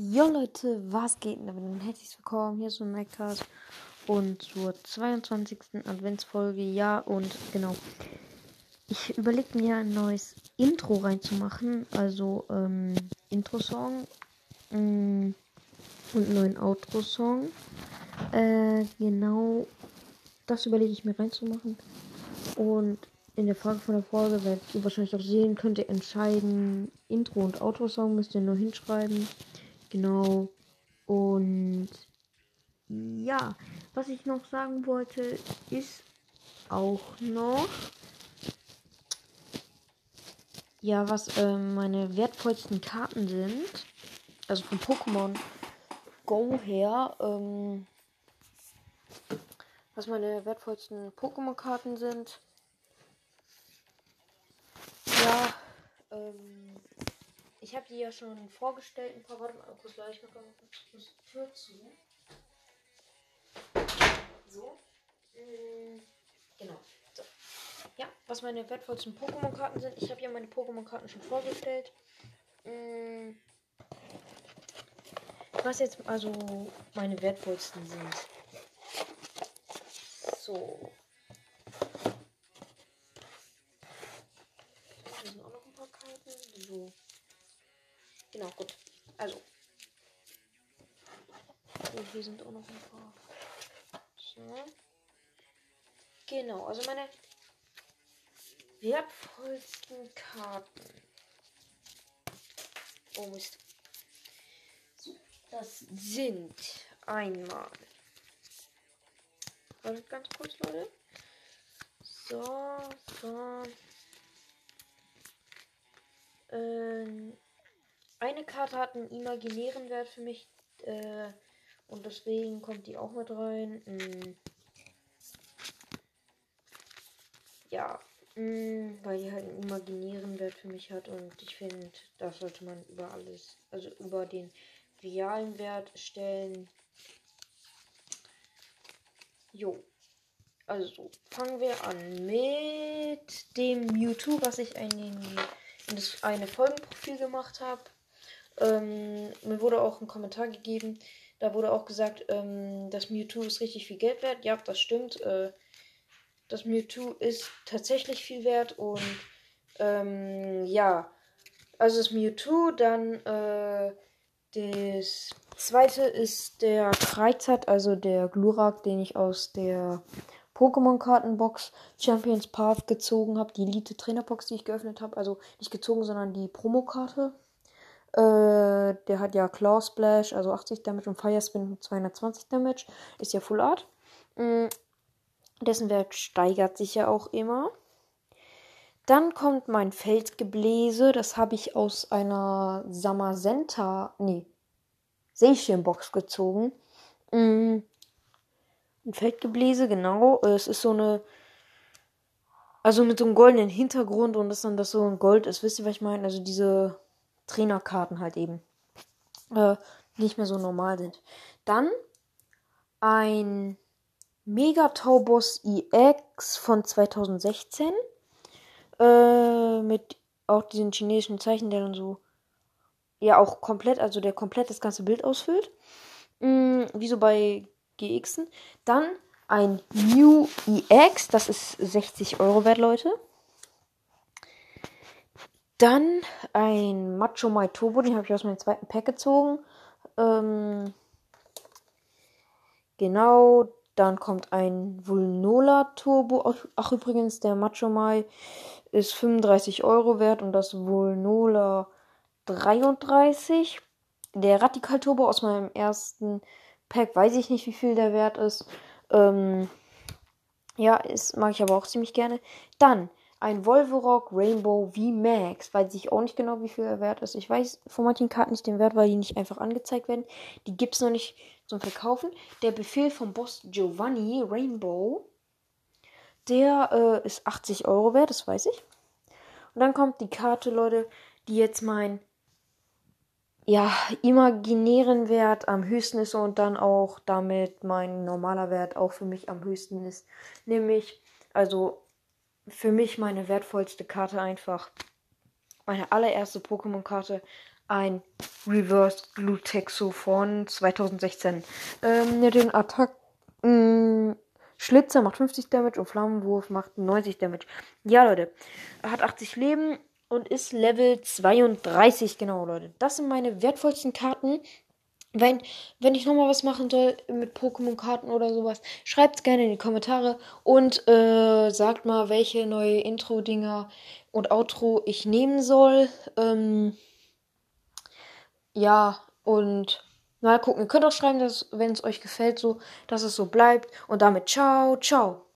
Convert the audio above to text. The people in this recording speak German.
Jo Leute, was geht denn damit? Herzlich willkommen, hier ein Maccast und zur 22. Adventsfolge, ja und genau. Ich überlege mir ein neues Intro reinzumachen, also ähm, Intro-Song mm, und einen neuen Outro-Song. Äh, genau, das überlege ich mir reinzumachen und in der Frage von der Folge werdet ihr wahrscheinlich auch sehen, könnt ihr entscheiden, Intro und Outro-Song müsst ihr nur hinschreiben. Genau. Und ja, was ich noch sagen wollte, ist auch noch, ja, was äh, meine wertvollsten Karten sind. Also von Pokémon Go her. Ähm, was meine wertvollsten Pokémon-Karten sind. Ja, ähm, ich habe die ja schon vorgestellt. Ein paar, warte mal kurz gleich noch kurz Tür zu. So. Mm, genau. So. Ja, was meine wertvollsten Pokémon-Karten sind. Ich habe ja meine Pokémon-Karten schon vorgestellt. Mm, was jetzt also meine wertvollsten sind. So. Hier sind auch noch ein paar Karten. So. Genau, gut. Also. Und hier sind auch noch ein paar. So. Genau, also meine wertvollsten Karten. Oh Mist. Das sind einmal. Warte ganz kurz, Leute. So, so. Ähm, eine Karte hat einen imaginären Wert für mich. Äh, und deswegen kommt die auch mit rein. Mm. Ja. Mm, weil die halt einen imaginären Wert für mich hat. Und ich finde, das sollte man über alles, also über den realen Wert stellen. Jo. Also, fangen wir an mit dem Mewtwo, was ich in, in das eine Folgenprofil gemacht habe. Ähm, mir wurde auch ein Kommentar gegeben. Da wurde auch gesagt, ähm, das Mewtwo ist richtig viel Geld wert. Ja, das stimmt. Äh, das Mewtwo ist tatsächlich viel wert. Und ähm, ja, also das Mewtwo, dann äh, das zweite ist der Kreizert, also der Glurak, den ich aus der Pokémon-Kartenbox Champions Path gezogen habe. Die Elite Trainerbox, die ich geöffnet habe. Also nicht gezogen, sondern die Promokarte. Äh, der hat ja Claw Splash, also 80 Damage und Fire Spin 220 Damage. Ist ja Full Art. Mhm. Dessen Wert steigert sich ja auch immer. Dann kommt mein Feldgebläse. Das habe ich aus einer Samasenta, nee, Seeschirmbox gezogen. Mhm. Ein Feldgebläse, genau. Es ist so eine, also mit so einem goldenen Hintergrund und dass dann das so ein Gold ist. Wisst ihr, was ich meine? Also diese Trainerkarten halt eben. Äh, nicht mehr so normal sind. Dann ein Megataubos EX von 2016. Äh, mit auch diesen chinesischen Zeichen, der dann so. Ja, auch komplett, also der komplett das ganze Bild ausfüllt. Mm, wie so bei GXen. Dann ein New EX, das ist 60 Euro wert, Leute. Dann ein Macho Mai Turbo, den habe ich aus meinem zweiten Pack gezogen. Ähm, genau, dann kommt ein Vulnola Turbo. Ach, übrigens, der Macho Mai ist 35 Euro wert und das Vulnola 33. Der Radikal Turbo aus meinem ersten Pack, weiß ich nicht, wie viel der wert ist. Ähm, ja, ist, mag ich aber auch ziemlich gerne. Dann ein Volverock Rainbow V Max. Weiß ich auch nicht genau, wie viel er wert ist. Ich weiß von manchen Karten nicht den Wert, weil die nicht einfach angezeigt werden. Die gibt es noch nicht zum Verkaufen. Der Befehl vom Boss Giovanni Rainbow. Der äh, ist 80 Euro wert, das weiß ich. Und dann kommt die Karte, Leute, die jetzt mein ja, imaginären Wert am höchsten ist und dann auch damit mein normaler Wert auch für mich am höchsten ist. Nämlich, also für mich meine wertvollste Karte einfach. Meine allererste Pokémon-Karte ein Reverse Glutexo von 2016. Ähm, den Attacken Schlitzer macht 50 Damage und Flammenwurf macht 90 Damage. Ja, Leute. Er hat 80 Leben und ist Level 32. Genau, Leute. Das sind meine wertvollsten Karten. Wenn, wenn ich nochmal was machen soll mit Pokémon-Karten oder sowas, schreibt es gerne in die Kommentare und äh, sagt mal, welche neue Intro-Dinger und Outro ich nehmen soll. Ähm, ja, und mal gucken. Ihr könnt auch schreiben, wenn es euch gefällt, so, dass es so bleibt. Und damit ciao, ciao.